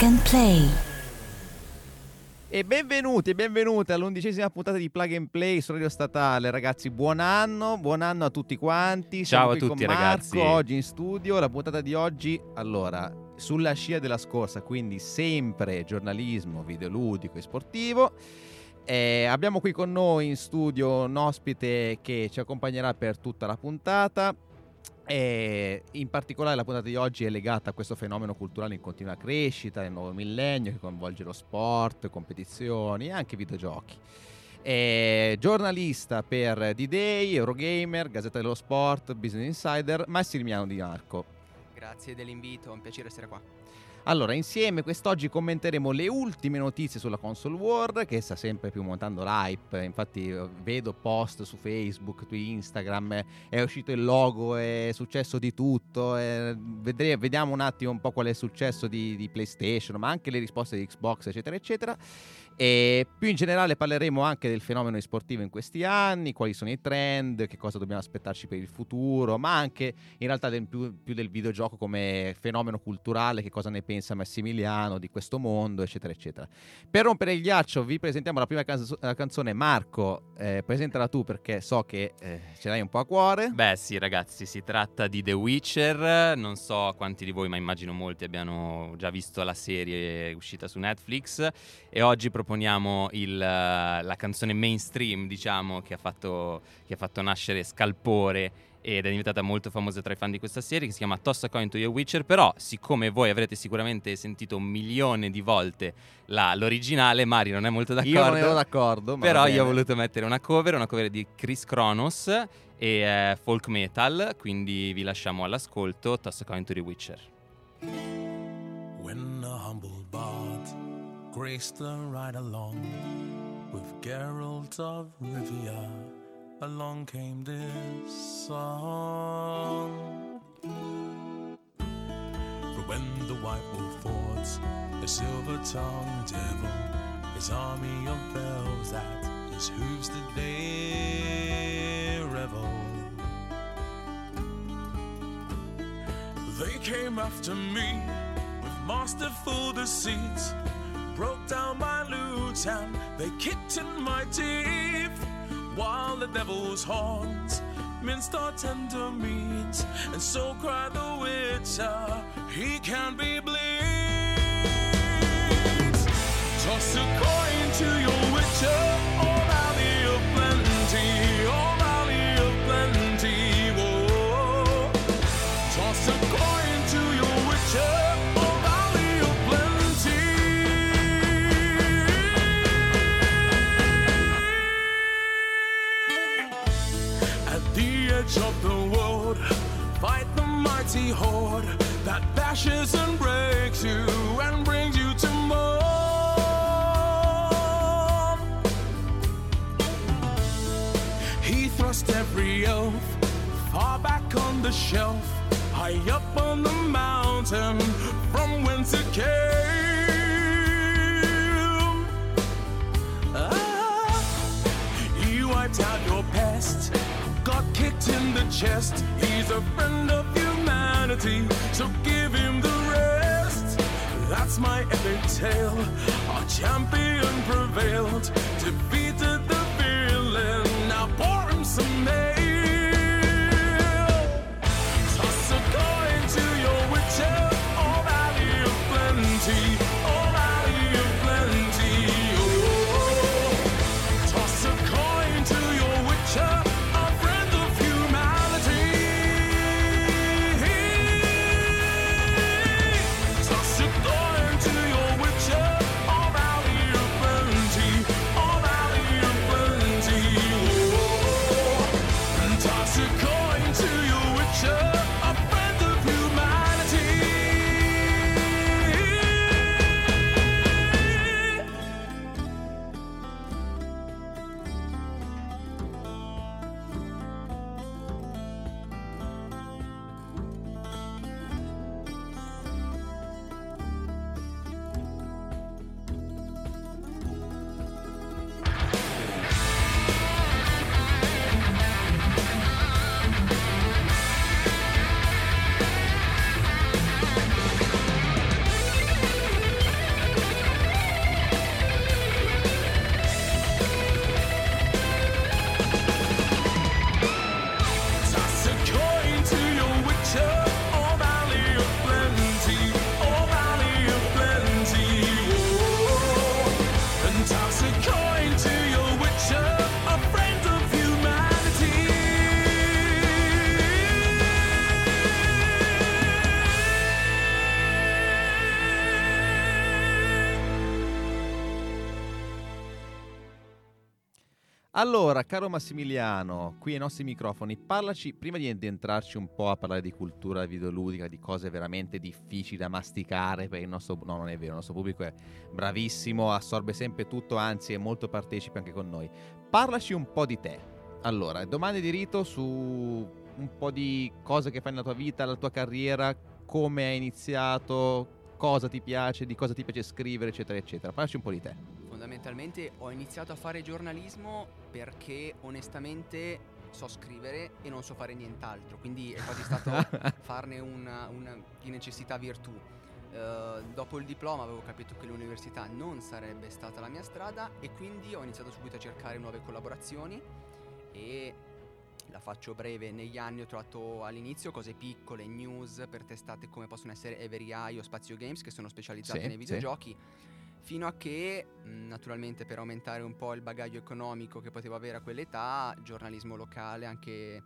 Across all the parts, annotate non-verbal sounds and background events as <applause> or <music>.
Plug and Play. E benvenuti e benvenute all'undicesima puntata di Plug and Play su Radio Statale. Ragazzi, buon anno, buon anno a tutti quanti. Siamo Ciao a qui tutti, con Marco, ragazzi. oggi in studio. La puntata di oggi, allora, sulla scia della scorsa, quindi sempre giornalismo videoludico e sportivo. Eh, abbiamo qui con noi in studio un ospite che ci accompagnerà per tutta la puntata. E in particolare la puntata di oggi è legata a questo fenomeno culturale in continua crescita, nel nuovo millennio, che coinvolge lo sport, competizioni e anche videogiochi. È giornalista per D-Day, Eurogamer, Gazzetta dello Sport, Business Insider, Massimiliano Di Marco. Grazie dell'invito, è un piacere essere qua. Allora, insieme quest'oggi commenteremo le ultime notizie sulla console war, che sta sempre più montando l'hype. Infatti, eh, vedo post su Facebook, su Instagram, eh, è uscito il logo, è successo di tutto. eh, vedre- vediamo un attimo un po' qual è il successo di, di PlayStation, ma anche le risposte di Xbox, eccetera, eccetera. E più in generale parleremo anche del fenomeno sportivo in questi anni, quali sono i trend, che cosa dobbiamo aspettarci per il futuro, ma anche in realtà del- più, più del videogioco come fenomeno culturale, che cosa ne pensa Massimiliano di questo mondo, eccetera, eccetera. Per rompere il ghiaccio vi presentiamo la prima canzo- la canzone. Marco, eh, presentala tu perché so che eh, ce l'hai un po' a cuore. Beh sì ragazzi, si tratta di The Witcher, non so quanti di voi, ma immagino molti abbiano già visto la serie uscita su Netflix e oggi proponiamo il, eh, la canzone mainstream, diciamo, che ha, fatto, che ha fatto nascere Scalpore ed è diventata molto famosa tra i fan di questa serie, che si chiama Toss a Coin to Your Witcher, però siccome voi avrete sicuramente sentito un milione di volte la- l'originale, Mari non è molto d'accordo. Io non ero d'accordo, ma Però io ho voluto mettere una cover, una cover di Chris Kronos e eh, folk metal, quindi vi lasciamo all'ascolto Toss a Coin to the Witcher. When a humble bard graced the ride along with Geralt of Rivia, along came this song. For when the white wolf fought the silver-tongued devil, his army of bells at his hooves did they revel. They came after me with masterful deceit, broke down my lute and they kicked in my teeth, while the devil's horns minced our tender meat, and so cried the witcher, he can't be bleed. Toss a coin to your Allora, caro Massimiliano, qui ai nostri microfoni, parlaci, prima di entrarci un po' a parlare di cultura videoludica, di cose veramente difficili da masticare per il nostro... No, non è vero, il nostro pubblico è bravissimo, assorbe sempre tutto, anzi è molto partecipe anche con noi. Parlaci un po' di te. Allora, domande di rito su un po' di cose che fai nella tua vita, la tua carriera, come hai iniziato, cosa ti piace, di cosa ti piace scrivere, eccetera, eccetera. Parlaci un po' di te. Fondamentalmente ho iniziato a fare giornalismo perché onestamente so scrivere e non so fare nient'altro, quindi è quasi stato <laughs> farne una, una di necessità virtù. Eh, dopo il diploma avevo capito che l'università non sarebbe stata la mia strada e quindi ho iniziato subito a cercare nuove collaborazioni e la faccio breve, negli anni ho trovato all'inizio cose piccole, news per testate come possono essere Every Eye o Spazio Games che sono specializzate Sì, nei sì. Fino a che, naturalmente per aumentare un po' il bagaglio economico che potevo avere a quell'età, giornalismo locale anche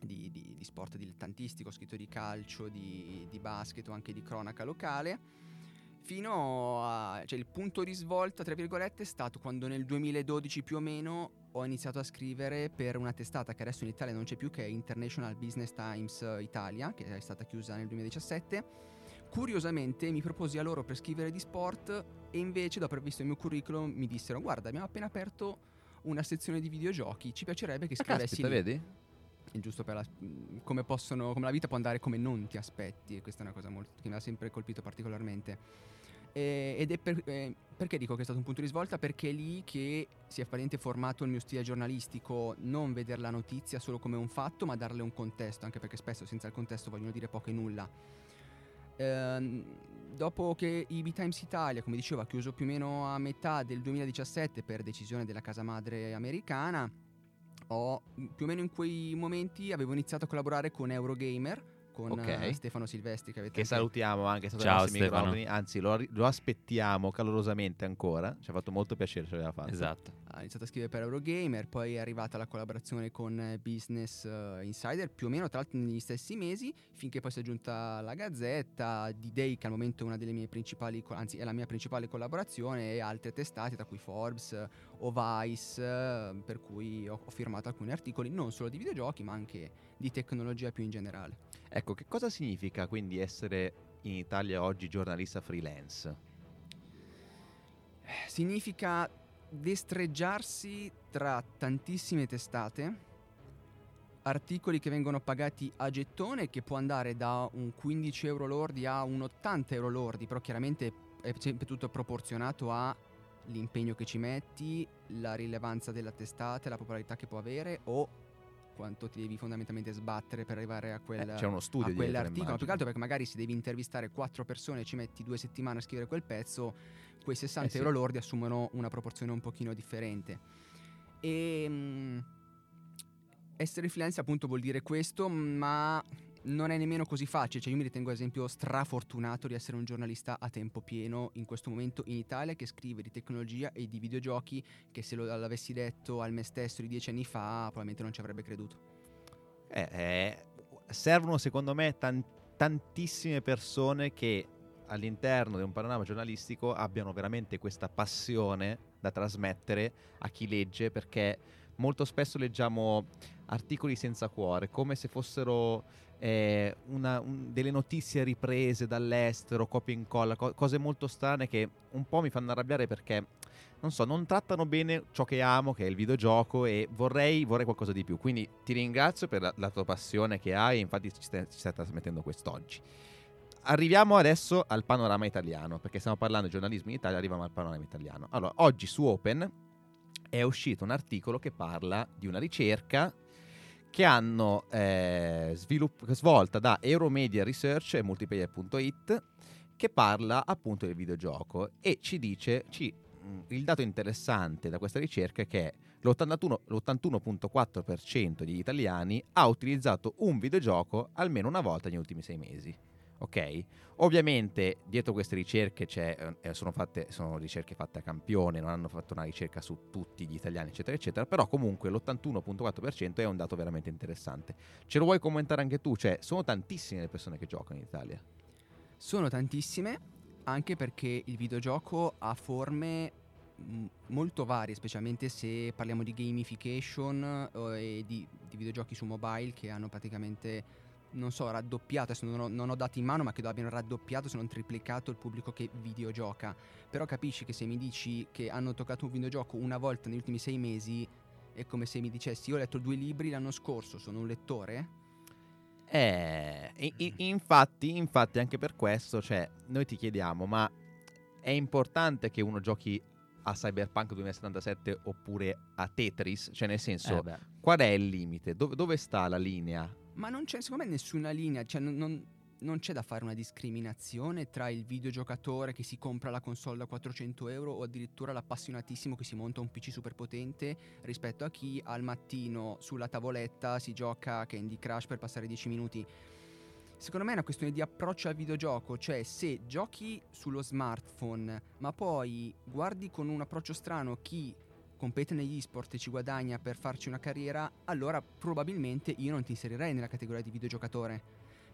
di, di- di sport dilettantistico, scritto di calcio, di, di basket o anche di cronaca locale. Fino a... cioè il punto di svolta, tra virgolette, è stato quando nel 2012 più o meno ho iniziato a scrivere per una testata che adesso in Italia non c'è più, che è International Business Times Italia, che è stata chiusa nel 2017. Curiosamente mi proposi a loro per scrivere di sport e invece dopo aver visto il mio curriculum mi dissero guarda abbiamo appena aperto una sezione di videogiochi, ci piacerebbe che Ah, scrivessi caspita, lì." vedi? È giusto per la- mh, come, possono, come la vita può andare come non ti aspetti, e questa è una cosa molto, che mi ha sempre colpito particolarmente. E- ed è per- eh, perché dico che è stato un punto di svolta? Perché è lì che si è praticamente formato il mio stile giornalistico, non vedere la notizia solo come un fatto, ma darle un contesto, anche perché spesso senza il contesto vogliono dire poco e nulla. Ehm, dopo che IB Times Italia, come dicevo, ha chiuso più o meno a metà del 2017 per decisione della casa madre americana, ho più o meno in quei momenti avevo iniziato a collaborare con Eurogamer, con Ok. eh, Stefano Silvestri che avete Che salutiamo anche Ciao, Stefano. microfoni, anzi lo, lo aspettiamo calorosamente ancora, ci ha fatto molto piacere ce l'aveva fatto. Esatto. ha iniziato a scrivere per Eurogamer, poi è arrivata la collaborazione con eh, Business eh, Insider, più o meno tra l'altro negli stessi mesi, finché poi si è aggiunta la Gazzetta, D-Day che al momento è una delle mie principali, anzi è la mia principale collaborazione e altre testate, tra cui Forbes o Vice, per cui ho, ho firmato alcuni articoli non solo di videogiochi ma anche di tecnologia più in generale. Ecco, che cosa significa quindi essere in Italia oggi giornalista freelance? Significa destreggiarsi tra tantissime testate, articoli che vengono pagati a gettone che può andare da un 15 euro lordi a un 80 euro lordi, però chiaramente è sempre tutto proporzionato all'impegno che ci metti, la rilevanza della testata, la popolarità che può avere o quanto ti devi fondamentalmente sbattere per arrivare a quel, Eh, c'è uno studio a quell'articolo, più che altro perché magari se devi intervistare quattro persone e ci metti due settimane a scrivere quel pezzo, quei 60 Eh sì. euro lordi assumono una proporzione un pochino differente. E mm, essere freelance appunto vuol dire questo, ma non è nemmeno così facile. Cioè io mi ritengo ad esempio strafortunato di essere un giornalista a tempo pieno in questo momento in Italia che scrive di tecnologia e di videogiochi che se lo l'avessi detto al me stesso di dieci anni fa probabilmente non ci avrebbe creduto. Eh, eh, servono secondo me tan- tantissime persone che all'interno di un panorama giornalistico abbiano veramente questa passione da trasmettere a chi legge perché molto spesso leggiamo articoli senza cuore come se fossero eh, una- un- delle notizie riprese dall'estero, copia e incolla, co- cose molto strane che un po' mi fanno arrabbiare perché non so, non trattano bene ciò che amo, che è il videogioco, e vorrei, vorrei qualcosa di più. Quindi ti ringrazio per la, la tua passione che hai, infatti ci stai, ci stai trasmettendo quest'oggi. Arriviamo adesso al panorama italiano, perché stiamo parlando di giornalismo in Italia, arriviamo al panorama italiano. Allora, oggi su Open è uscito un articolo che parla di una ricerca che hanno eh, svilupp- svolta da Euromedia Research e Multiplayer.it che parla appunto del videogioco e ci dice ci- il dato interessante da questa ricerca è che l'81 l'81.4% degli italiani ha utilizzato un videogioco almeno una volta negli ultimi sei mesi. Ok? Ovviamente dietro queste ricerche eh, sono, fatte, sono ricerche fatte a campione, non hanno fatto una ricerca su tutti gli italiani, eccetera, eccetera, però comunque l'81.4% è un dato veramente interessante. Ce lo vuoi commentare anche tu? Cioè, sono tantissime le persone che giocano in Italia. Sono tantissime, anche perché il videogioco ha forme mm, molto varie, specialmente se parliamo di gamification eh, e di, di videogiochi su mobile che hanno praticamente non so, raddoppiato, adesso non ho, non ho, dati in mano, ma credo abbiano raddoppiato, se non triplicato il pubblico che videogioca. Però capisci che se mi dici che hanno toccato un videogioco una volta negli ultimi sei mesi, è come se mi dicessi io ho letto due libri l'anno scorso, sono un lettore? Eh, i- infatti, infatti anche per questo, cioè, noi ti chiediamo, ma è importante che uno giochi a Cyberpunk 2077 oppure a Tetris? Cioè, nel senso, Eh, qual è il limite? Dove, dove sta la linea? Ma non c'è secondo me nessuna linea, cioè non, non, non, c'è da fare una discriminazione tra il videogiocatore che si compra la console da 400 euro o addirittura l'appassionatissimo che si monta un PC super potente rispetto a chi al mattino sulla tavoletta si gioca Candy Crush per passare 10 minuti. Secondo me è una questione di approccio al videogioco, cioè se giochi sullo smartphone ma poi guardi con un approccio strano chi compete negli sport e ci guadagna per farci una carriera, allora probabilmente io non ti inserirei nella categoria di videogiocatore.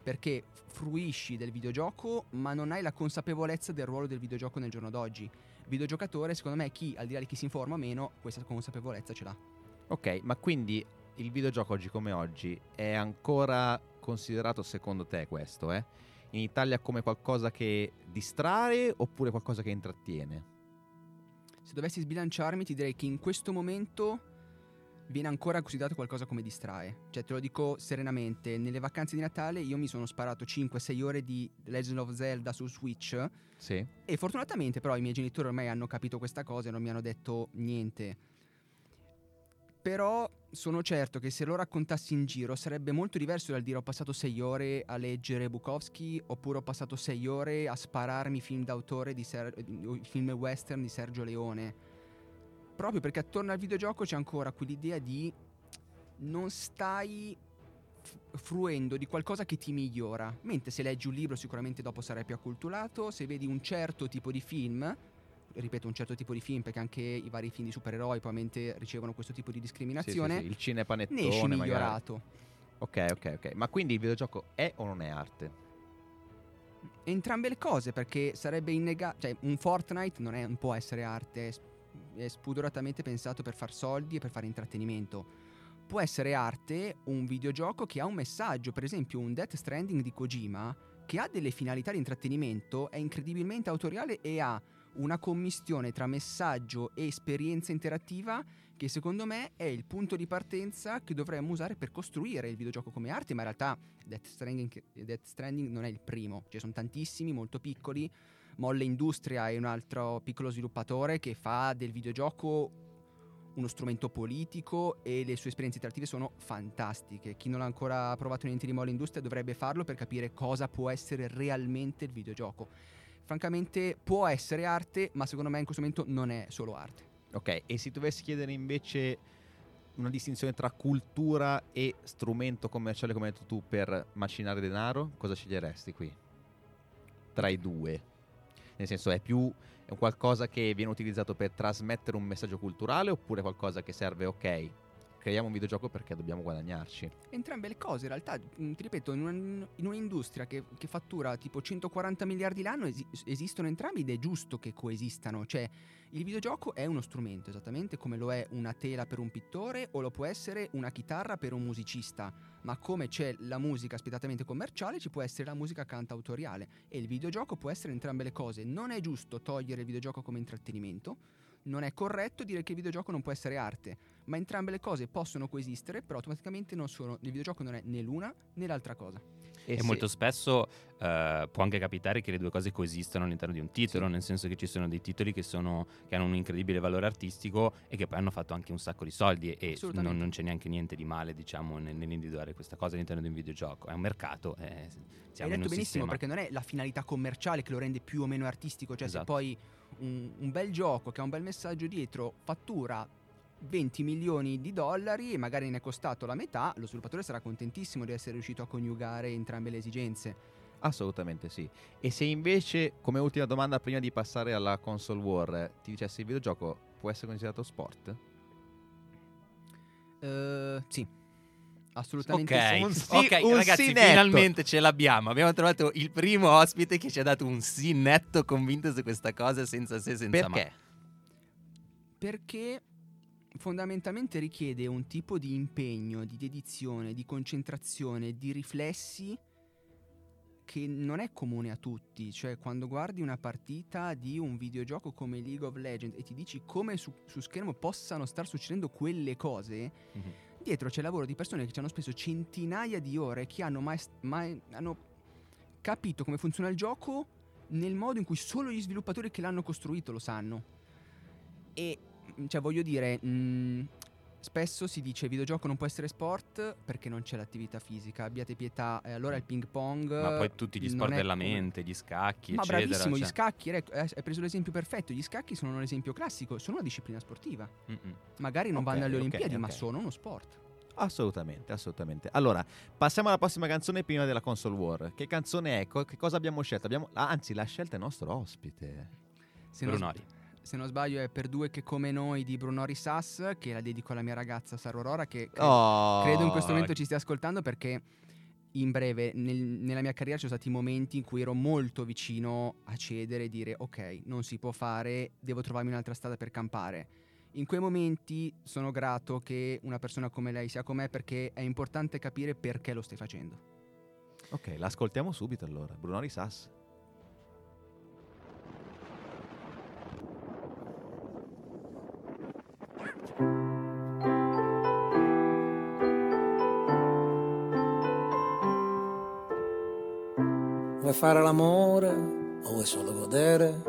Perché fruisci del videogioco, ma non hai la consapevolezza del ruolo del videogioco nel giorno d'oggi. Videogiocatore, secondo me, chi, al di là di chi si informa meno, questa consapevolezza ce l'ha. Ok, ma quindi il videogioco oggi come oggi è ancora considerato secondo te questo, eh? In Italia come qualcosa che distrae oppure qualcosa che intrattiene? Se dovessi sbilanciarmi ti direi che in questo momento viene ancora considerato qualcosa come distrae. Cioè te lo dico serenamente, nelle vacanze di Natale io mi sono sparato 5-6 ore di Legend of Zelda su Switch. Sì. E fortunatamente però i miei genitori ormai hanno capito questa cosa e non mi hanno detto niente. Però sono certo che se lo raccontassi in giro sarebbe molto diverso dal dire ho passato sei ore a leggere Bukowski oppure ho passato sei ore a spararmi film d'autore di Ser- film western di Sergio Leone. Proprio perché attorno al videogioco c'è ancora quell'idea di non stai fruendo di qualcosa che ti migliora. Mentre se leggi un libro sicuramente dopo sarai più acculturato, se vedi un certo tipo di film ripeto, un certo tipo di film, perché anche i vari film di supereroi probabilmente ricevono questo tipo di discriminazione. Sì, sì, sì. Il cinepanettone ne esci migliorato. Magari. Ok, ok, ok. Ma quindi il videogioco è o non è arte? Entrambe le cose, perché sarebbe innegabile. Cioè, un Fortnite non, è, non può essere arte, è spudoratamente pensato per far soldi e per fare intrattenimento. Può essere arte un videogioco che ha un messaggio, per esempio un Death Stranding di Kojima, che ha delle finalità di intrattenimento, è incredibilmente autoriale e ha una commistione tra messaggio e esperienza interattiva che secondo me è il punto di partenza che dovremmo usare per costruire il videogioco come arte, ma in realtà Death Stranding, Death Stranding non è il primo, ci sono tantissimi, molto piccoli. Molle Industria è un altro piccolo sviluppatore che fa del videogioco uno strumento politico e le sue esperienze interattive sono fantastiche. Chi non ha ancora provato niente di Molle Industria dovrebbe farlo per capire cosa può essere realmente il videogioco francamente può essere arte, ma secondo me in questo momento non è solo arte. Ok, e se dovessi chiedere invece una distinzione tra cultura e strumento commerciale, come hai detto tu, per macinare denaro, cosa sceglieresti qui? Tra i due. Nel senso, è più è qualcosa che viene utilizzato per trasmettere un messaggio culturale oppure qualcosa che serve, ok, creiamo un videogioco perché dobbiamo guadagnarci. Entrambe le cose, in realtà, mm, ti ripeto, in, un, in un'industria che, che, fattura tipo 140 miliardi l'anno esi- esistono entrambi ed è giusto che coesistano. Cioè, il videogioco è uno strumento, esattamente come lo è una tela per un pittore o lo può essere una chitarra per un musicista. Ma come c'è la musica spietatamente commerciale, ci può essere la musica cantautoriale. E il videogioco può essere entrambe le cose. Non è giusto togliere il videogioco come intrattenimento non è corretto dire che il videogioco non può essere arte, ma entrambe le cose possono coesistere, però automaticamente non sono, il videogioco non è né l'una né l'altra cosa. E, e molto spesso uh, può anche capitare che le due cose coesistano all'interno di un titolo, sì. nel senso che ci sono dei titoli che, sono, che, hanno un incredibile valore artistico e che poi hanno fatto anche un sacco di soldi e non, non, c'è neanche niente di male diciamo, nell'individuare questa cosa all'interno di un videogioco, è un mercato. Eh, siamo Hai detto benissimo sistema. perché non è la finalità commerciale che lo rende più o meno artistico, cioè esatto. se poi un, un bel gioco che ha un bel messaggio dietro fattura 20 milioni di dollari e magari ne è costato la metà, lo sviluppatore sarà contentissimo di essere riuscito a coniugare entrambe le esigenze. Assolutamente sì. E se invece, come ultima domanda prima di passare alla console war, ti dicessi il videogioco può essere considerato sport? Uh, sì. Assolutamente okay. sì. ok, un ragazzi, sì finalmente ce l'abbiamo. Abbiamo trovato il primo ospite che ci ha dato un sì netto convinto su questa cosa senza se senza Perché? ma. Perché fondamentalmente richiede un tipo di impegno, di dedizione, di concentrazione, di riflessi che non è comune a tutti. Cioè, quando guardi una partita di un videogioco come League of Legends e ti dici come su, su schermo possano star succedendo quelle cose, Mhm. Dietro c'è il lavoro di persone che ci hanno speso centinaia di ore, che hanno mai, mai- hanno capito come funziona il gioco nel modo in cui solo gli sviluppatori che l'hanno costruito lo sanno. E cioè voglio dire, mh, spesso si dice il videogioco non può essere sport perché non c'è l'attività fisica, abbiate pietà, e allora il ping pong Ma poi tutti gli non sport è della come- mente, gli scacchi, Ma eccetera. bravissimo, gli cioè- scacchi, ecco, eh, hai preso l'esempio perfetto, gli scacchi sono un esempio classico, sono una disciplina sportiva. Mm-mm. Magari non Ok, vanno alle ok, Olimpiadi, ma ok. sono uno sport. Assolutamente, assolutamente. Allora, passiamo alla prossima canzone prima della console war. Che canzone è? Co- che cosa abbiamo scelto? Abbiamo- ah, anzi, l'ha scelta il nostro ospite. Se non, Brunori. Se non sbaglio è per due che come noi di Brunori Sass, che la dedico alla mia ragazza Sara Aurora, che cre- Oh, credo in questo momento ci stia ascoltando perché in breve nel- nella mia carriera ci sono stati momenti in cui ero molto vicino a cedere e dire ok, non si può fare, devo trovarmi un'altra strada per campare. In quei momenti sono grato che una persona come lei sia con me perché è importante capire perché lo stai facendo. Ok, l'ascoltiamo subito allora. Bruno Risas. Fare l'amore o vuoi solo godere?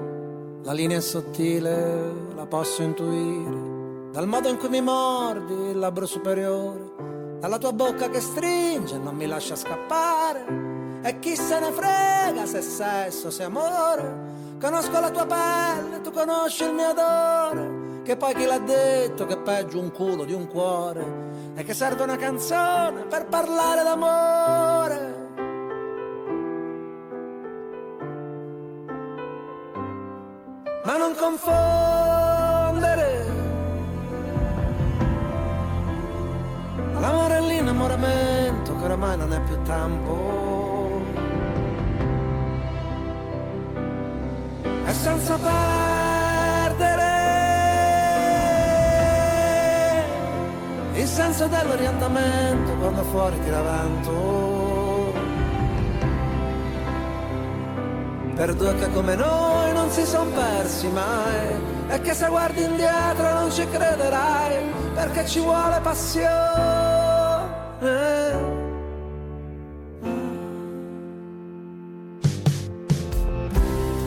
La linea è sottile, la posso intuire. Dal modo in cui mi mordi il labbro superiore, dalla tua bocca che stringe e non mi lascia scappare. E chi se ne frega se sesso, se amore. Conosco la tua pelle, tu conosci il mio odore. Che poi chi l'ha detto che è peggio un culo di un cuore? E che serve una canzone per parlare d'amore. Ma non confondere. L'amore e l'innamoramento che oramai non è più tempo. E senza perdere il senso dell'orientamento quando fuori tira vento per due che come noi non si son persi mai e che se guardi indietro non ci crederai perché ci vuole passione.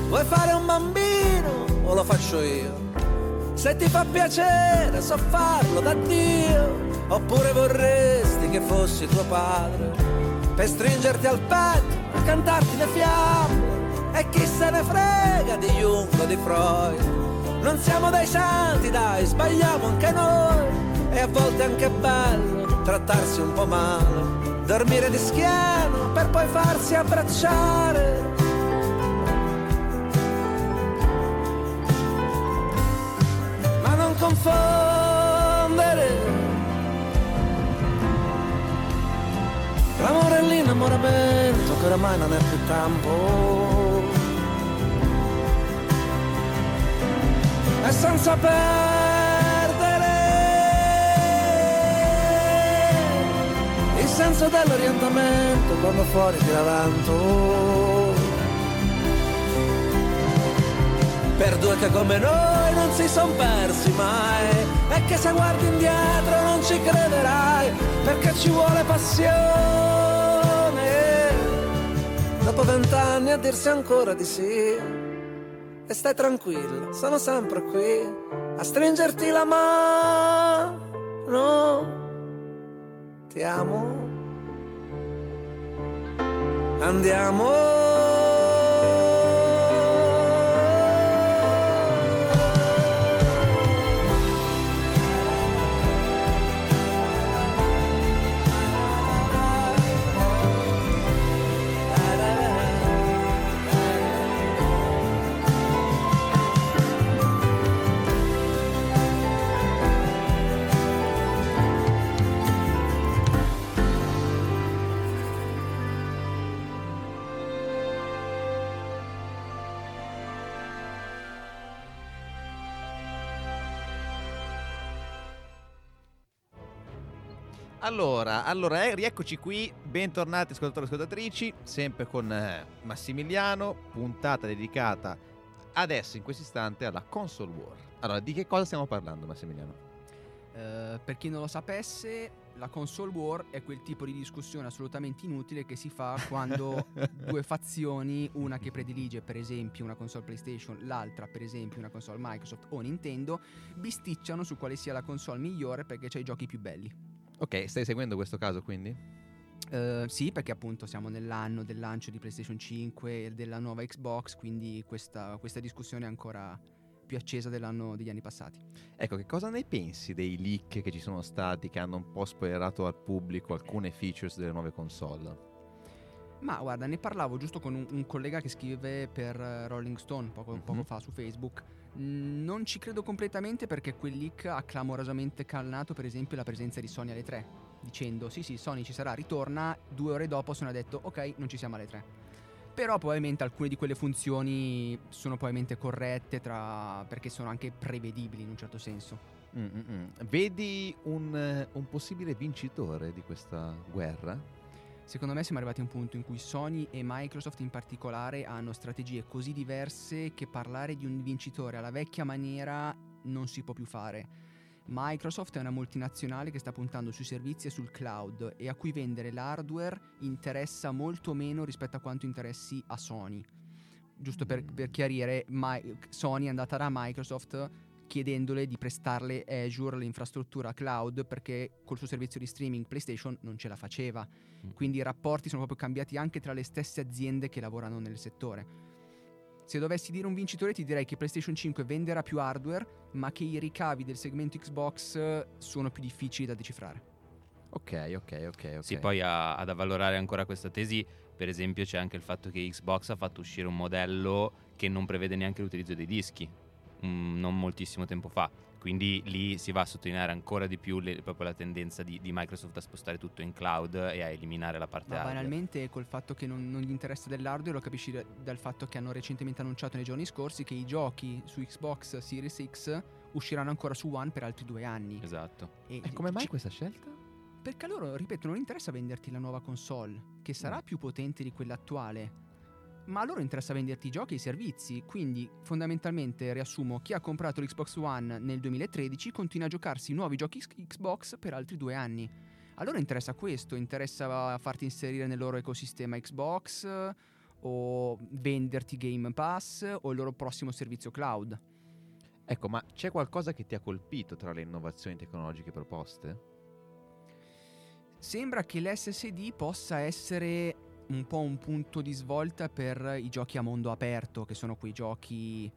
Vuoi fare un bambino o lo faccio io? Se ti fa piacere so farlo da Dio oppure vorresti che fossi tuo padre per stringerti al petto e cantarti le fiamme e chi se ne frega di Jung o di Freud? Non siamo dei santi dai sbagliamo anche noi. E a volte è anche bello trattarsi un po' male. Dormire di schiena per poi farsi abbracciare. Ma non confondere. L'amore e l'innamoramento che oramai non è più tempo e senza perdere. Il senso dell'orientamento quando fuori tira vento. Per due che come noi non si son persi mai e che se guardi indietro non ci crederai perché ci vuole passione. Dopo vent'anni a dirsi ancora di sì e stai tranquilla sono sempre qui a stringerti la mano. Ti amo. Andiamo Allora, allora eh, rieccoci qui, bentornati ascoltatori e ascoltatrici, sempre con eh, Massimiliano, puntata dedicata adesso, in questo istante, alla console war. Allora, di che cosa stiamo parlando Massimiliano? Eh, per chi non lo sapesse, la console war è quel tipo di discussione assolutamente inutile che si fa quando <laughs> due fazioni, una che predilige per esempio una console PlayStation, l'altra per esempio una console Microsoft o Nintendo, bisticciano su quale sia la console migliore perché c'è i giochi più belli. Ok, stai seguendo questo caso quindi? Eh, sì, perché appunto siamo nell'anno del lancio di PlayStation 5 e della nuova Xbox, quindi questa, questa discussione è ancora più accesa dell'anno degli anni passati. Ecco, che cosa ne pensi dei leak che ci sono stati che hanno un po' spoilerato al pubblico alcune features delle nuove console? Ma guarda, ne parlavo giusto con un, un collega che scrive per eh, Rolling Stone poco, Mhm. poco fa su Facebook. Non ci credo completamente perché quel leak ha clamorosamente calnato per esempio la presenza di Sony alle 3, dicendo sì sì Sony ci sarà, ritorna, due ore dopo sono detto ok non ci siamo alle 3. Però probabilmente alcune di quelle funzioni sono probabilmente corrette tra- perché sono anche prevedibili in un certo senso. Mm, mm, mm. Vedi un, eh, un possibile vincitore di questa guerra? Secondo me siamo arrivati a un punto in cui Sony e Microsoft in particolare hanno strategie così diverse che parlare di un vincitore alla vecchia maniera non si può più fare. Microsoft è una multinazionale che sta puntando sui servizi e sul cloud e a cui vendere l'hardware interessa molto meno rispetto a quanto interessi a Sony. Giusto per, per chiarire, Mi- Sony è andata da Microsoft chiedendole di prestarle Azure, l'infrastruttura cloud, perché col suo servizio di streaming PlayStation non ce la faceva. Quindi i rapporti sono proprio cambiati anche tra le stesse aziende che lavorano nel settore. Se dovessi dire un vincitore ti direi che PlayStation 5 venderà più hardware, ma che i ricavi del segmento Xbox eh, sono più difficili da decifrare. Ok, ok, ok, ok. Sì, poi a- ad avvalorare ancora questa tesi, per esempio, c'è anche il fatto che Xbox ha fatto uscire un modello che non prevede neanche l'utilizzo dei dischi, mm, non moltissimo tempo fa. Quindi lì si va a sottolineare ancora di più le- proprio la tendenza di, di Microsoft a spostare tutto in cloud e a eliminare la parte Ma hardware. banalmente col fatto che non, non gli interessa dell'hardware lo capisci da- dal fatto che hanno recentemente annunciato nei giorni scorsi che i giochi su Xbox Series X usciranno ancora su One per altri due anni. Esatto. E E come mai ci- questa scelta? Perché a loro, ripeto, non interessa venderti la nuova console, che sarà Mm. più potente di quella attuale. Ma a loro interessa venderti i giochi e i servizi. Quindi, fondamentalmente, riassumo: chi ha comprato l'Xbox One nel 2013 continua a giocarsi i nuovi giochi Xbox per altri due anni. A loro interessa questo, interessa farti inserire nel loro ecosistema Xbox o venderti Game Pass o il loro prossimo servizio cloud. Ecco, ma c'è qualcosa che ti ha colpito tra le innovazioni tecnologiche proposte? Sembra che l'SSD possa essere un po' un punto di svolta per i giochi a mondo aperto, che sono quei giochi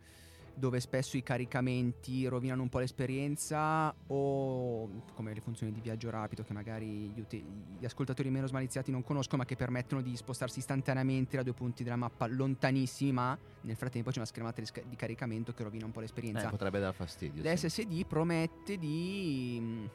dove spesso i caricamenti rovinano un po' l'esperienza o come le funzioni di viaggio rapido che magari gli, ute- gli ascoltatori meno smaliziati non conoscono ma che permettono di spostarsi istantaneamente da due punti della mappa lontanissimi ma nel frattempo c'è una schermata di, sca- di caricamento che rovina un po' l'esperienza. Eh, potrebbe dar fastidio. sì. L'SSD promette di mh,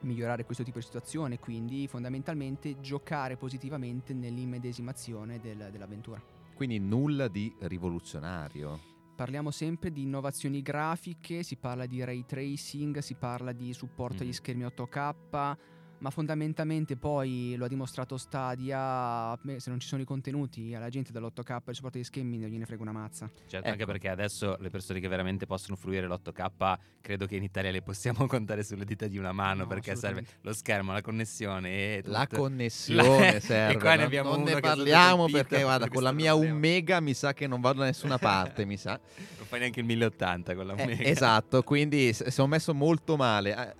migliorare questo tipo di situazione, quindi fondamentalmente giocare positivamente nell'immedesimazione del- dell'avventura. Quindi nulla di rivoluzionario. Parliamo sempre di innovazioni grafiche, si parla di ray tracing, si parla di supporto agli Mhm. schermi 8K, ma fondamentalmente poi lo ha dimostrato Stadia, se non ci sono i contenuti, alla gente dall'8K e il supporto agli schermi non gliene frega una mazza. Certo, anche Ecco. perché adesso le persone che veramente possono fruire l'8K credo che in Italia le possiamo <laughs> contare sulle dita di una mano No, perché serve lo schermo, la connessione e La tutto. connessione La- <laughs> serve. e qua ne no? abbiamo non uno ne parliamo perché da <laughs> guarda, con la mia 1 problema. mega mi sa che non vado da nessuna parte, mi sa. Non fai neanche il 1080 con la Eh, mega. esatto, quindi sono messo molto male.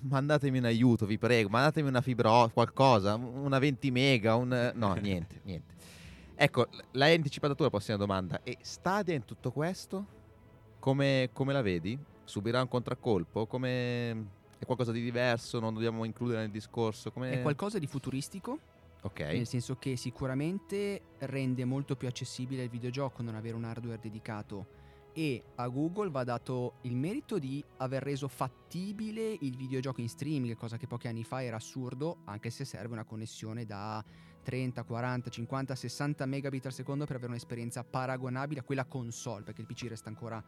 Mandatemi un aiuto, vi prego, mandatemi una fibra o- qualcosa, una 20 mega, un no, niente, <laughs> niente. Ecco, l'hai anticipato tu la prossima domanda. E Stadia in tutto questo? Come, come la vedi? Subirà un contraccolpo? Come è qualcosa di diverso? Non dobbiamo includere nel discorso? Come... È qualcosa di futuristico, Ok. Nel senso che sicuramente rende molto più accessibile il videogioco non avere un hardware dedicato e a Google va dato il merito di aver reso fattibile il videogioco in streaming, cosa che pochi anni fa era assurdo, anche se serve una connessione da 30, 40, 50, 60 megabit al secondo per avere un'esperienza paragonabile a quella console, perché il PC resta ancora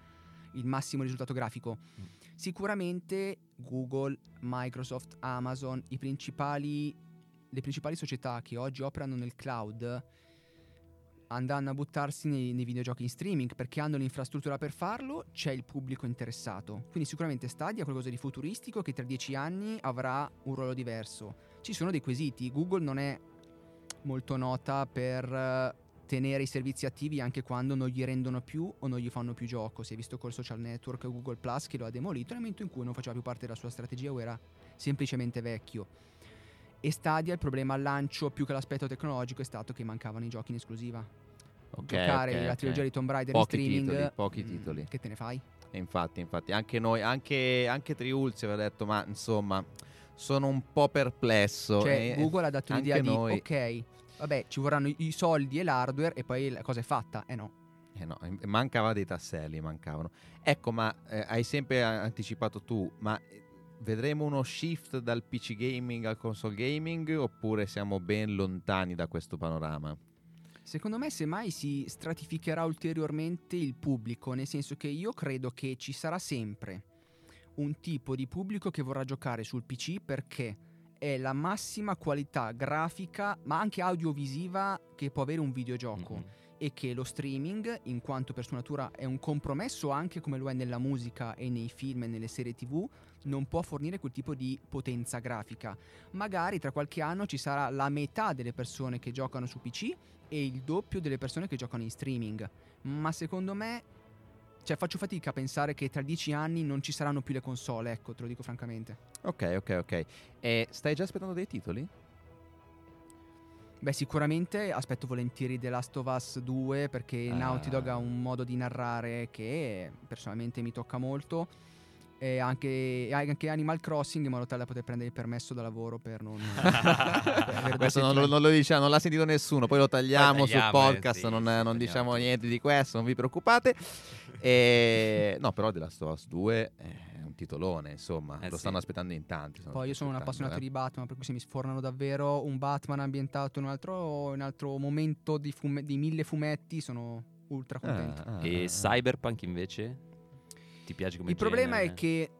il massimo risultato grafico. Sicuramente Google, Microsoft, Amazon, principali, le principali società che oggi operano nel cloud andranno a buttarsi nei, nei videogiochi in streaming perché hanno l'infrastruttura per farlo, c'è il pubblico interessato. Quindi sicuramente Stadia è qualcosa di futuristico che tra dieci anni avrà un ruolo diverso. Ci sono dei quesiti, Google non è molto nota per eh, tenere i servizi attivi anche quando non gli rendono più o non gli fanno più gioco. Si è visto col social network Google Plus che lo ha demolito nel momento in cui non faceva più parte della sua strategia o era semplicemente vecchio. E Stadia il problema al lancio più che l'aspetto tecnologico è stato che mancavano i giochi in esclusiva. Ok, Giocare ok, la trilogia di Tomb Raider Pochi in streaming, titoli, pochi mm, titoli. Che te ne fai? Infatti, infatti, anche noi, anche, anche Triulzi aveva detto, ma insomma, sono un po' perplesso. Cioè, e- Google ha dato l'idea di noi- ok, vabbè, ci vorranno i- soldi e l'hardware e poi la cosa è fatta. Eh no. Eh no, mancava dei tasselli, mancavano. Ecco, ma eh, hai sempre anticipato tu, ma vedremo uno shift dal PC gaming al console gaming oppure siamo ben lontani da questo panorama? Secondo me semmai si stratificherà ulteriormente il pubblico, nel senso che io credo che ci sarà sempre un tipo di pubblico che vorrà giocare sul PC perché è la massima qualità grafica ma anche audiovisiva che può avere un videogioco. Mm-mm. e che lo streaming, in quanto per sua natura è un compromesso anche come lo è nella musica e nei film e nelle serie tv, non può fornire quel tipo di potenza grafica. Magari tra qualche anno ci sarà la metà delle persone che giocano su PC e il doppio delle persone che giocano in streaming. Ma secondo me, cioè faccio fatica a pensare che tra dieci anni non ci saranno più le console, ecco, te lo dico francamente. Ok, ok, ok. E stai già aspettando dei titoli? Beh, sicuramente aspetto volentieri The Last of Us 2 perché Ah. Naughty Dog ha un modo di narrare che personalmente mi tocca molto. E anche, anche Animal Crossing in modo tale da poter prendere il permesso da lavoro per non... <laughs> per Questo non non lo diciamo, non l'ha sentito nessuno, poi lo tagliamo, Poi sul tagliamo, eh, podcast, sì, non, sì, non tagliamo diciamo niente di questo, non vi preoccupate. E... No, però The Last of Us 2 è un titolone, insomma, Eh lo sì. stanno aspettando in tanti. Poi io sono un appassionato eh. di Batman, per cui se mi sfornano davvero un Batman ambientato in un altro, in un altro momento di, fume- di mille fumetti, sono ultra contento. Ah, ah, E ah. Cyberpunk invece? Ti piace come il problema genere? è che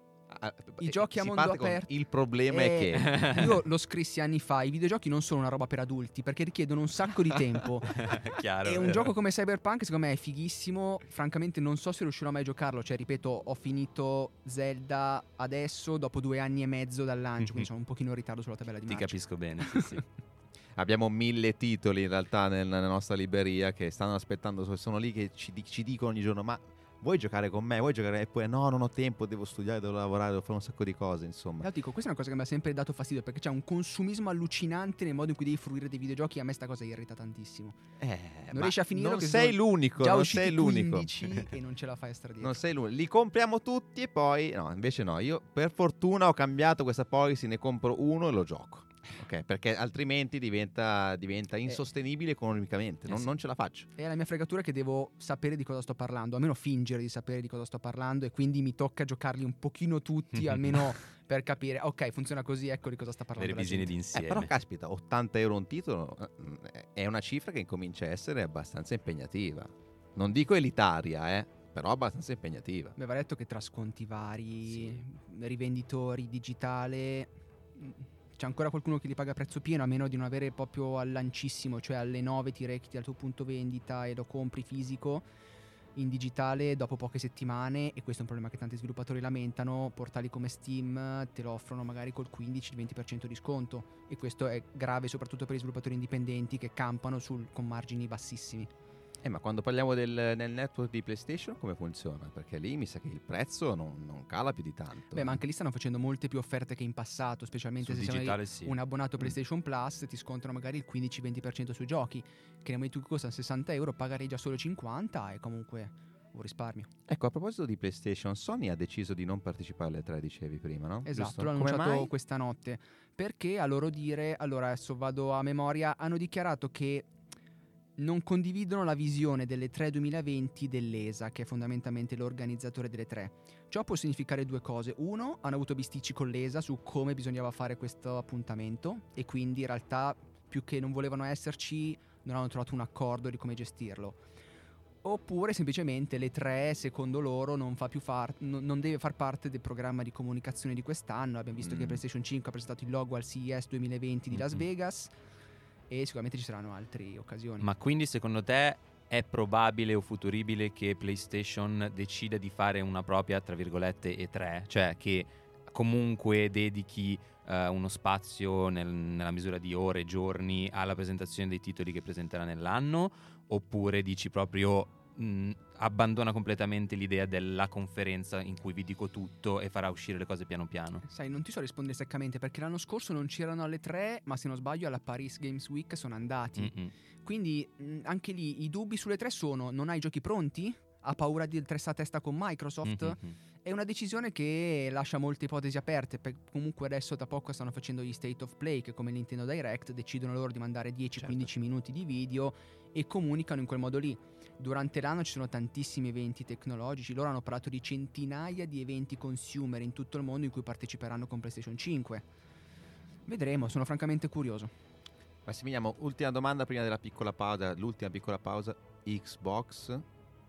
Ah, i eh, giochi a mondo aperto- Il problema è Eh, che... <laughs> io lo scrissi anni fa, i videogiochi non sono una roba per adulti perché richiedono un sacco di tempo. <laughs> Chiaro, e un vero. gioco come Cyberpunk secondo me è fighissimo, francamente non so se riuscirò mai a giocarlo, cioè ripeto ho finito Zelda adesso dopo due anni e mezzo dal lancio, quindi <laughs> sono un pochino in ritardo sulla tabella di Ti marcia. capisco bene, sì, sì. Abbiamo mille titoli in realtà nel- nella nostra libreria che stanno aspettando, sono lì che ci, ci dicono ogni giorno ma vuoi giocare con me? Vuoi giocare? E poi no, non ho tempo, devo studiare, devo lavorare, devo fare un sacco di cose, insomma. Però dico, questa è una cosa che mi ha sempre dato fastidio perché c'è un consumismo allucinante nel modo in cui devi fruire dei videogiochi e a me sta cosa irrita tantissimo. Eh, Non riesci a finirlo Non sei l'unico, Già non sei l'unico. 15 <laughs> e non ce la fai a stare dietro. Non sei l'unico. Li compriamo tutti e poi... No, invece no. Io per fortuna ho cambiato questa policy, ne compro uno e lo gioco. Ok, perché altrimenti diventa, diventa insostenibile economicamente. Non, Eh sì. non ce la faccio. È la mia fregatura che devo sapere di cosa sto parlando, almeno fingere di sapere di cosa sto parlando e quindi mi tocca giocarli un pochino tutti, <laughs> almeno per capire, ok, funziona così, ecco di cosa sta parlando. Le visioni gente. Eh, d'insieme. però caspita, 80 euro un titolo eh, è una cifra che comincia a essere abbastanza impegnativa. Non dico elitaria, eh, però abbastanza impegnativa. Mi aveva detto che tra sconti vari, rivenditori, digitale, mh, c'è ancora qualcuno che li paga a prezzo pieno, a meno di non avere proprio al lancissimo, cioè alle 9 ti rechi al tuo punto vendita e lo compri fisico in digitale dopo poche settimane e questo è un problema che tanti sviluppatori lamentano, portali come Steam te lo offrono magari col 15-20% di sconto e questo è grave soprattutto per i sviluppatori indipendenti che campano sul- con margini bassissimi. Eh, ma quando parliamo del, nel network di PlayStation come funziona? Perché lì mi sa che il prezzo non, non cala più di tanto. Beh, ma eh. anche lì stanno facendo molte più offerte che in passato, specialmente Sul se sei digitale sì. un abbonato Mm. PlayStation Plus, ti scontano magari il 15-20% sui giochi, che nel momento in cui costano 60 euro pagherei già solo 50 e comunque un risparmio. Ecco, a proposito di PlayStation, Sony ha deciso di non partecipare alle tre, dicevi prima, no? Esatto, Giusto? l'ho Come annunciato mai? questa notte. Perché a loro dire, allora adesso vado a memoria, hanno dichiarato che non condividono la visione delle 3 2020 dell'ESA, che è fondamentalmente l'organizzatore delle tre. Ciò può significare due cose. Uno, hanno avuto bisticci con l'ESA su come bisognava fare questo appuntamento e quindi in realtà più che non volevano esserci, non hanno trovato un accordo di come gestirlo. Oppure semplicemente le 3, secondo loro, non, fa più far- non, non deve far parte del programma di comunicazione di quest'anno. Abbiamo visto Mm. che PlayStation 5 ha presentato il logo al CES 2020 di Las. Vegas e sicuramente ci saranno altre occasioni. Ma quindi secondo te è probabile o futuribile che PlayStation decida di fare una propria, tra virgolette, E3? Cioè che comunque dedichi eh, uno spazio nel- nella misura di ore, giorni alla presentazione dei titoli che presenterà nell'anno? Oppure dici proprio mh, abbandona completamente l'idea della conferenza in cui vi dico tutto e farà uscire le cose piano piano? Sai, non ti so rispondere seccamente perché l'anno scorso non c'erano alle 3, ma se non sbaglio alla Paris Games Week sono andati. Mm-mm. Quindi mh, anche lì i dubbi sulle 3 sono: non hai giochi pronti? Ha paura di testa a testa con Microsoft? Mhm. È una decisione che lascia molte ipotesi aperte. per- comunque adesso da poco stanno facendo gli State of Play che come Nintendo Direct decidono loro di mandare 10-15 minuti di video e comunicano in quel modo lì. Durante l'anno ci sono tantissimi eventi tecnologici, loro hanno parlato di centinaia di eventi consumer in tutto il mondo in cui parteciperanno con PlayStation 5. Vedremo, sono francamente curioso. Massimiliano, ultima domanda prima della piccola pausa. L'ultima piccola pausa: Xbox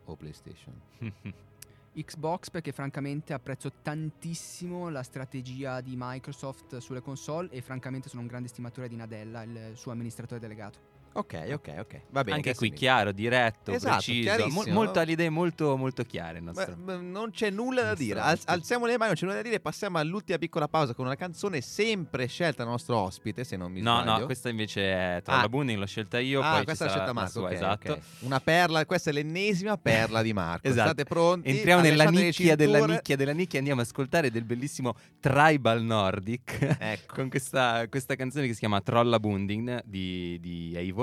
o PlayStation? <laughs> Xbox perché francamente apprezzo tantissimo la strategia di Microsoft sulle console e francamente sono un grande stimatore di Nadella, il suo amministratore delegato. Ok, ok, ok. Va bene. Anche qui mi- chiaro, diretto, Esatto, preciso, mo- molto alle idee molto, molto chiare nostro. ma non c'è nulla da dire. Al- alziamo le mani, non c'è nulla da dire. Passiamo all'ultima piccola pausa con una canzone sempre scelta dal nostro ospite. Se non mi No, sbaglio. no, questa invece è Trolla Ah. Bunding, l'ho scelta io. ah, questa sarà scelta Marco. sua, ok, esatto. ok. Una perla, questa è l'ennesima perla di Marco. <laughs> Esatto. State pronti? Entriamo nella nicchia della nicchia della nicchia andiamo ad ascoltare del bellissimo Tribal Nordic Ecco. <laughs> con questa, questa canzone che si chiama Trolla Bunding di, di Eivor.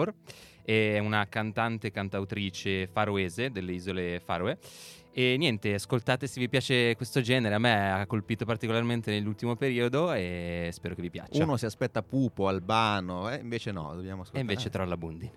È una cantante cantautrice faroese delle isole Faroe. E niente, ascoltate se vi piace questo genere. A me ha colpito particolarmente nell'ultimo periodo e spero che vi piaccia. Uno si aspetta Pupo, Albano, eh, invece no, dobbiamo e ascoltare. invece Trolla Bunding.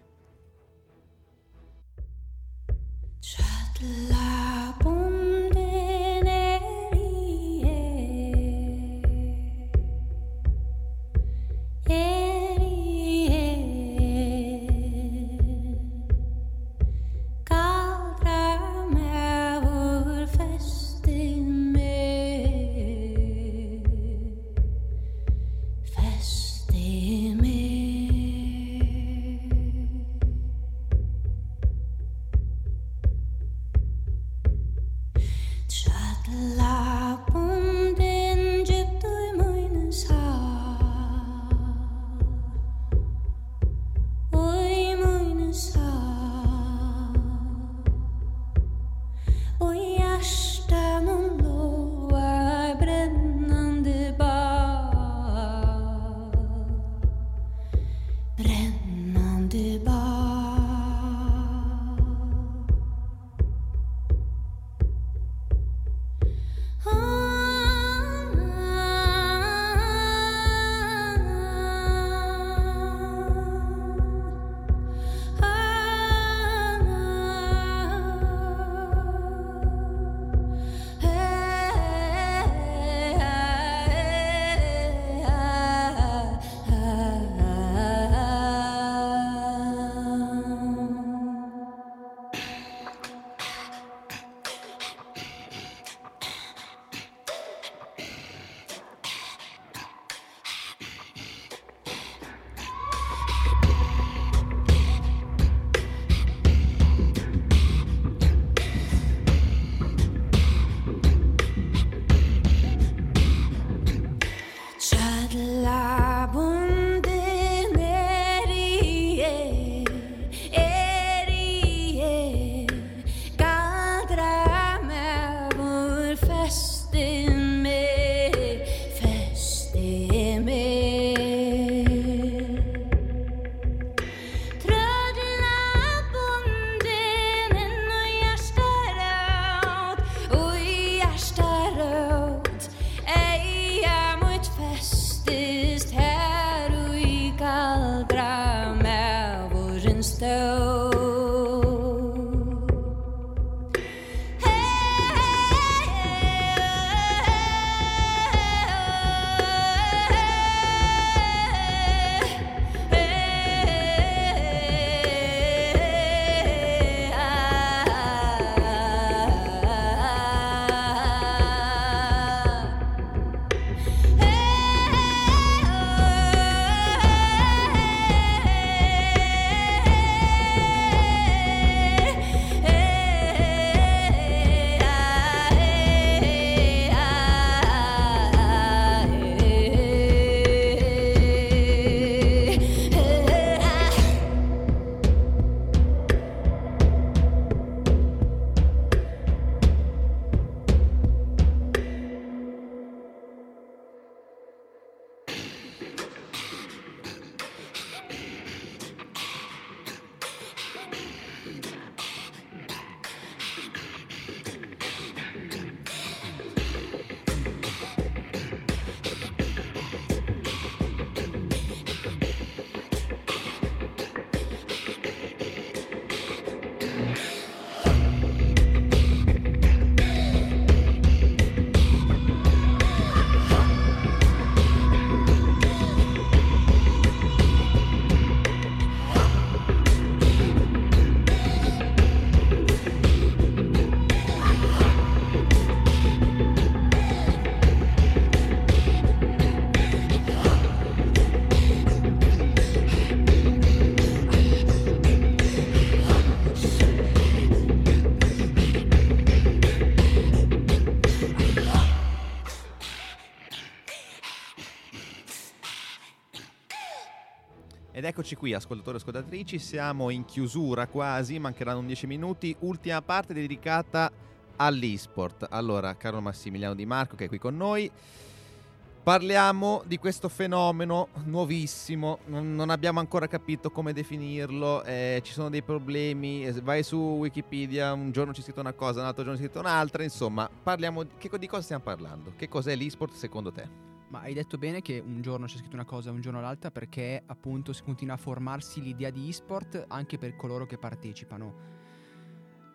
Rieccoci qui, ascoltatori e ascoltatrici, siamo in chiusura quasi, mancheranno 10 minuti, ultima parte dedicata all'esport. Allora, caro Massimiliano Di Marco che è qui con noi, parliamo di questo fenomeno nuovissimo, non, abbiamo ancora capito come definirlo, eh, ci sono dei problemi, eh, vai su Wikipedia, un giorno c'è scritto una cosa, un altro giorno c'è scritto un'altra, insomma, parliamo di, che, di cosa stiamo parlando? Che cos'è l'esport secondo te? Ma hai detto bene che un giorno c'è scritto una cosa, un giorno l'altra, perché appunto si continua a formarsi l'idea di e-sport anche per coloro che partecipano.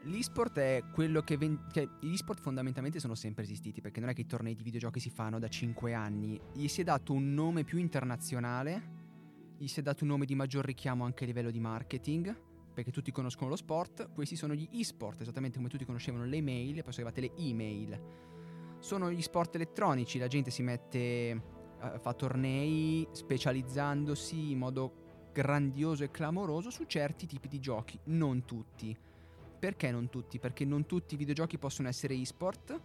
L'e-sport è quello che, ven- che gli e-sport fondamentalmente sono sempre esistiti, perché non è che i tornei di videogiochi si fanno da 5 anni. Gli si è dato un nome più internazionale, gli si è dato un nome di maggior richiamo anche a livello di marketing, perché tutti conoscono lo sport. Questi sono gli e-sport, esattamente come tutti conoscevano le mail, poi sono arrivate le email. Sono gli sport elettronici, la gente si mette, eh, fa tornei specializzandosi in modo grandioso e clamoroso su certi tipi di giochi, non tutti. Perché non tutti? Perché non tutti i videogiochi possono essere e-sport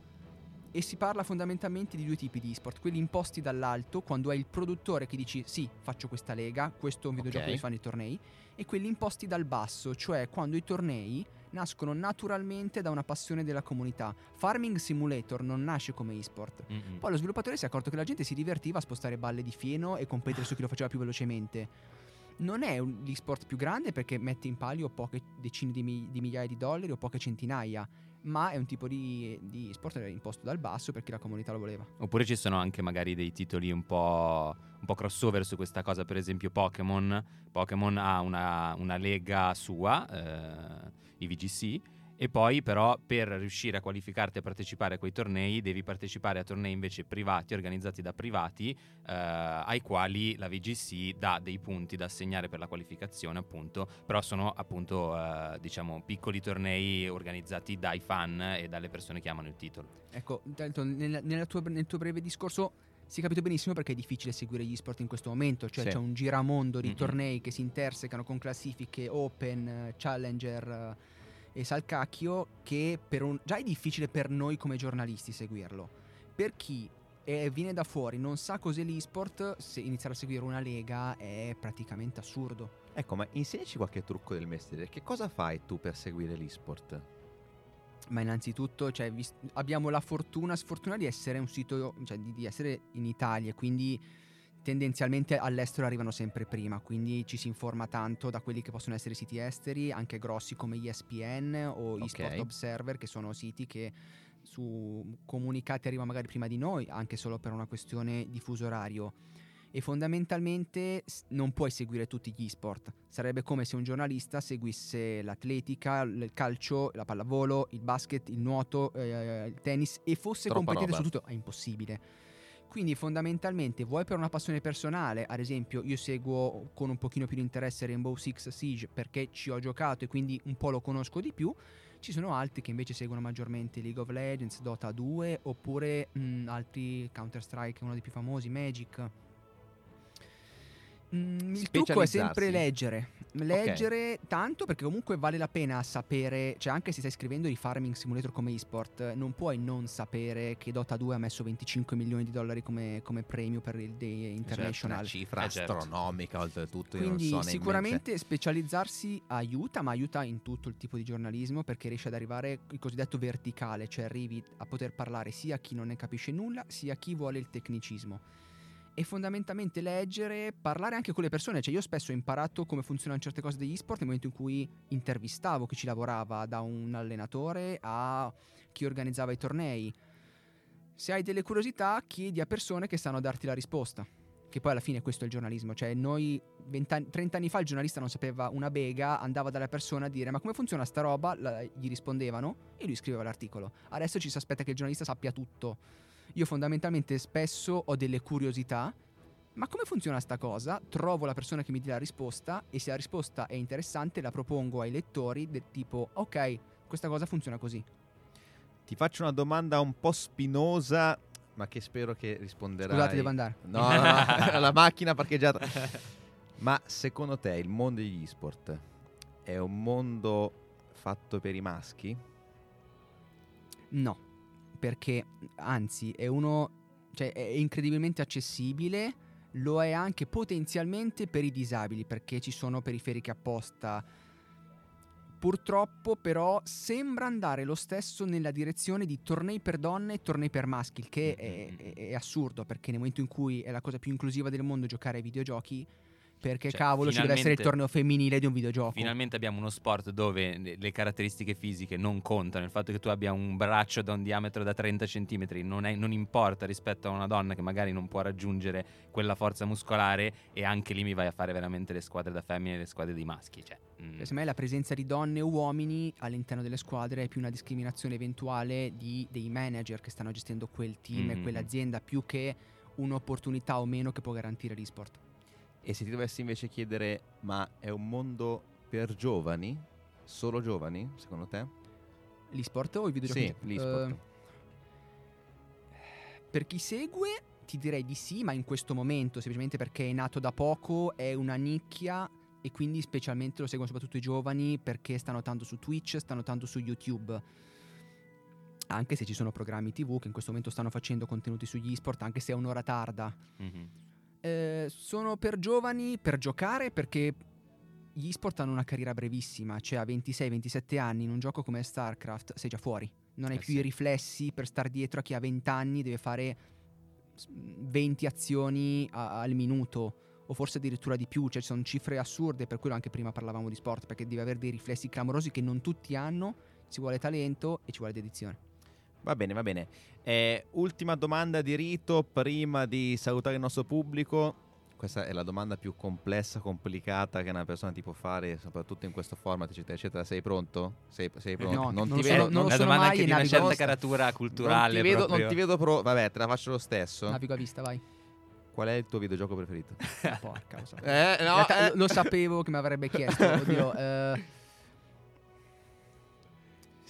e si parla fondamentalmente di due tipi di e-sport, quelli imposti dall'alto, quando è il produttore che dici sì, faccio questa lega, questo è un videogioco Ok. che si fanno i tornei, e quelli imposti dal basso, cioè quando i tornei nascono naturalmente da una passione della comunità. Farming Simulator non nasce come e-sport. Mm-mm. Poi lo sviluppatore si è accorto che la gente si divertiva a spostare balle di fieno e competere su chi lo faceva più velocemente. Non è un- l'e-sport più grande perché mette in palio poche decine di, mi- di migliaia di dollari o poche centinaia, ma è un tipo di, di sport imposto dal basso perché la comunità lo voleva. Oppure ci sono anche magari dei titoli un po', un po' crossover su questa cosa, per esempio Pokémon. Pokémon ha una, una lega sua, eh, i VGC, e poi però per riuscire a qualificarti a partecipare a quei tornei devi partecipare a tornei invece privati, organizzati da privati, eh, ai quali la VGC dà dei punti da assegnare per la qualificazione appunto, però sono appunto eh, diciamo piccoli tornei organizzati dai fan e dalle persone che amano il titolo. Ecco, tanto nel, tuo breve discorso si è capito benissimo perché è difficile seguire gli sport in questo momento, cioè Sì. c'è un giramondo di Mhm. tornei che si intersecano con classifiche open, eh, challenger e salcacchio che per un- già è difficile per noi come giornalisti seguirlo. Per chi eh, viene da fuori, non sa cos'è l'e-sport, se iniziare a seguire una lega è praticamente assurdo. Ecco, ma insegnaci qualche trucco del mestiere. Che cosa fai tu per seguire l'esport? Ma innanzitutto cioè, vis- abbiamo la fortuna, sfortuna di essere un sito, cioè di, di essere in Italia, quindi tendenzialmente all'estero arrivano sempre prima, quindi ci si informa tanto da quelli che possono essere siti esteri, anche grossi come ESPN o Ok. eSport Observer, che sono siti che su comunicati arrivano magari prima di noi, anche solo per una questione di fuso orario. E fondamentalmente non puoi seguire tutti gli sport. Sarebbe come se un giornalista seguisse l'atletica, il calcio, la pallavolo, il basket, il nuoto, eh, il tennis e fosse Troppa competente roba. su tutto. È impossibile. Quindi fondamentalmente vuoi per una passione personale, ad esempio io seguo con un pochino più di interesse Rainbow Six Siege perché ci ho giocato e quindi un po' lo conosco di più, ci sono altri che invece seguono maggiormente League of Legends, Dota 2 oppure mh, altri Counter Strike, uno dei più famosi, Magic. Mm, il trucco è sempre leggere. Leggere tanto perché comunque vale la pena sapere, cioè anche se stai scrivendo di Farming Simulator come esport, non puoi non sapere che Dota 2 ha messo 25 milioni di dollari come, come premio per il Day Una International. cifra Eh, certo. astronomica oltretutto. io non Quindi so nemmeno- sicuramente specializzarsi aiuta, ma aiuta in tutto il tipo di giornalismo perché riesce ad arrivare il cosiddetto verticale, cioè arrivi a poter parlare sia a chi non ne capisce nulla, sia a chi vuole il tecnicismo. E fondamentalmente leggere, parlare anche con le persone, cioè io spesso ho imparato come funzionano certe cose degli sport nel momento in cui intervistavo chi ci lavorava, da un allenatore a chi organizzava i tornei. Se hai delle curiosità, chiedi a persone che sanno darti la risposta. Che poi alla fine questo è il giornalismo, cioè noi 20 anni- 30 anni fa il giornalista non sapeva una bega, andava dalla persona a dire ma come funziona sta roba, La- gli rispondevano e lui scriveva l'articolo. Adesso ci si aspetta che il giornalista sappia tutto. Io fondamentalmente spesso ho delle curiosità, ma come funziona sta cosa? Trovo la persona che mi dia la risposta e se la risposta è interessante la propongo ai lettori del tipo ok, questa cosa funziona così. Ti faccio una domanda un po' spinosa, ma che spero che risponderai. Scusate, devo andare. No, no, no, <laughs> la macchina parcheggiata. Ma secondo te il mondo degli sport è un mondo fatto per i maschi? No, perché anzi è uno, cioè è incredibilmente accessibile, lo è anche potenzialmente per i disabili, perché ci sono periferiche apposta. Purtroppo, però, sembra andare lo stesso nella direzione di tornei per donne e tornei per maschi, il che è, è- è assurdo, perché nel momento in cui è la cosa più inclusiva del mondo giocare ai videogiochi, perché Cioè, cavolo ci deve essere il torneo femminile di un videogioco. Finalmente abbiamo uno sport dove le- caratteristiche fisiche non contano. Il fatto che tu abbia un braccio da un diametro da 30 cm non, è- non importa rispetto a una donna che magari non può raggiungere quella forza muscolare e anche lì mi vai a fare veramente le squadre da femmine e le squadre di maschi. Cioè, mm, Cioè, Secondo me la presenza di donne e uomini all'interno delle squadre è più una discriminazione eventuale di- dei manager che stanno gestendo quel team e Mm. quell'azienda più che un'opportunità o meno che può garantire l'esport. E se ti dovessi invece chiedere, ma è un mondo per giovani? Solo giovani, secondo te? L'esport o i videogiochi? Sì, l'esport. Eh, per chi segue ti direi di sì, ma in questo momento, semplicemente perché è nato da poco, è una nicchia e quindi specialmente lo seguono soprattutto i giovani perché stanno tanto su Twitch, stanno tanto su YouTube. Anche se ci sono programmi TV che in questo momento stanno facendo contenuti sugli esport, anche se è un'ora tarda. mhm. Eh, sono per giovani per giocare perché gli esport hanno una carriera brevissima, cioè a 26-27 anni in un gioco come StarCraft sei già fuori. Non hai Eh più sì. i riflessi per star dietro a chi ha 20 anni deve fare s- 20 azioni a- al minuto o forse addirittura di più, cioè ci sono cifre assurde, per quello anche prima parlavamo di sport, perché devi avere dei riflessi clamorosi che non tutti hanno, ci vuole talento e ci vuole dedizione. Va bene, va bene. Eh, ultima domanda di rito prima di salutare il nostro pubblico. Questa è la domanda più complessa, complicata che una persona ti può fare, soprattutto in questo format, eccetera, eccetera. Sei pronto? Sei, sei pronto? no, non ti lo vedo, sono- non la domanda mai che e di una certa apposta. caratura culturale. non ti vedo, proprio. non ti vedo pro- Vabbè, te la faccio lo stesso. Navigo a vista, vai. Qual è il tuo videogioco preferito? <laughs> Porca, lo eh, no, realtà eh. lo- lo sapevo che mi avrebbe chiesto, oddio. <laughs> Eh,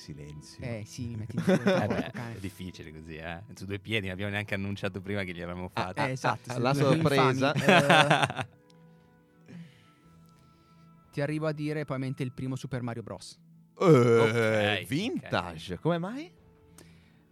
Silenzio. eh sì, <laughs> metti in Eh beh, è difficile così, eh. Su due piedi, non abbiamo neanche annunciato prima che gliel'avevamo fatta. Eh, esatto, ah, la sorpresa. Eh, <laughs> ti arrivo a dire probabilmente il primo Super Mario Bros. Eh, Ok, vintage. Come mai?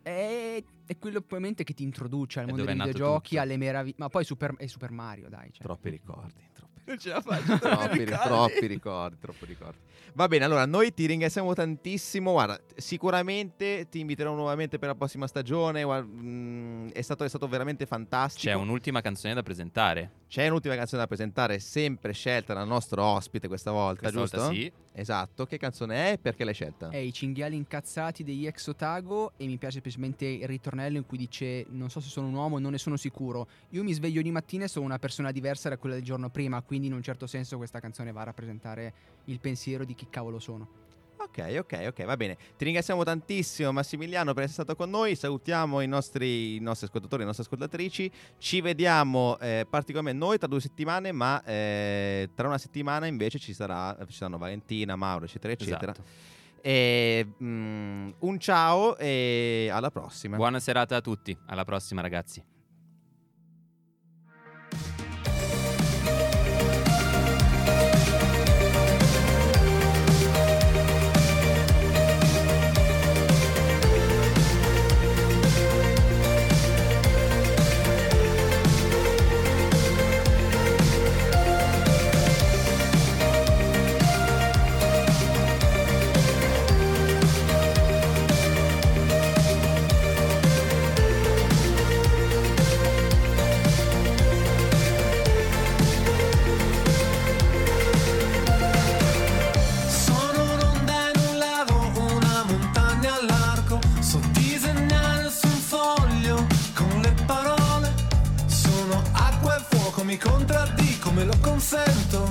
È, è quello probabilmente che ti introduce al mondo dei videogiochi, tutto. alle meraviglie. Ma poi Super, è Super Mario, dai. Cioè. Troppi ricordi. Troppi Non ce la faccio. troppi, troppi ricordi, troppi ricordi. Va bene, allora noi ti ringraziamo tantissimo. Guarda, sicuramente ti inviterò nuovamente per la prossima stagione. guarda, mm, è, stato, è stato veramente fantastico. C'è un'ultima canzone da presentare. C'è un'ultima canzone da presentare, sempre scelta dal nostro ospite questa volta, Questa giusto? volta sì. Esatto. Che canzone è e perché l'hai scelta? È i cinghiali incazzati degli ex Otago e mi piace specialmente il ritornello in cui dice non so se sono un uomo, non ne sono sicuro. Io mi sveglio ogni mattina e sono una persona diversa da quella del giorno prima, quindi in un certo senso questa canzone va a rappresentare il pensiero di chi cavolo sono. Ok, ok, ok, va bene. Ti ringraziamo tantissimo Massimiliano per essere stato con noi. Salutiamo i nostri, i nostri ascoltatori le nostre ascoltatrici. Ci vediamo eh, particolarmente noi tra due settimane, ma eh, tra una settimana invece ci, sarà, ci saranno Valentina, Mauro, eccetera, eccetera. Esatto. E, mm, un ciao e alla prossima. Buona serata a tutti. Alla prossima, ragazzi. Me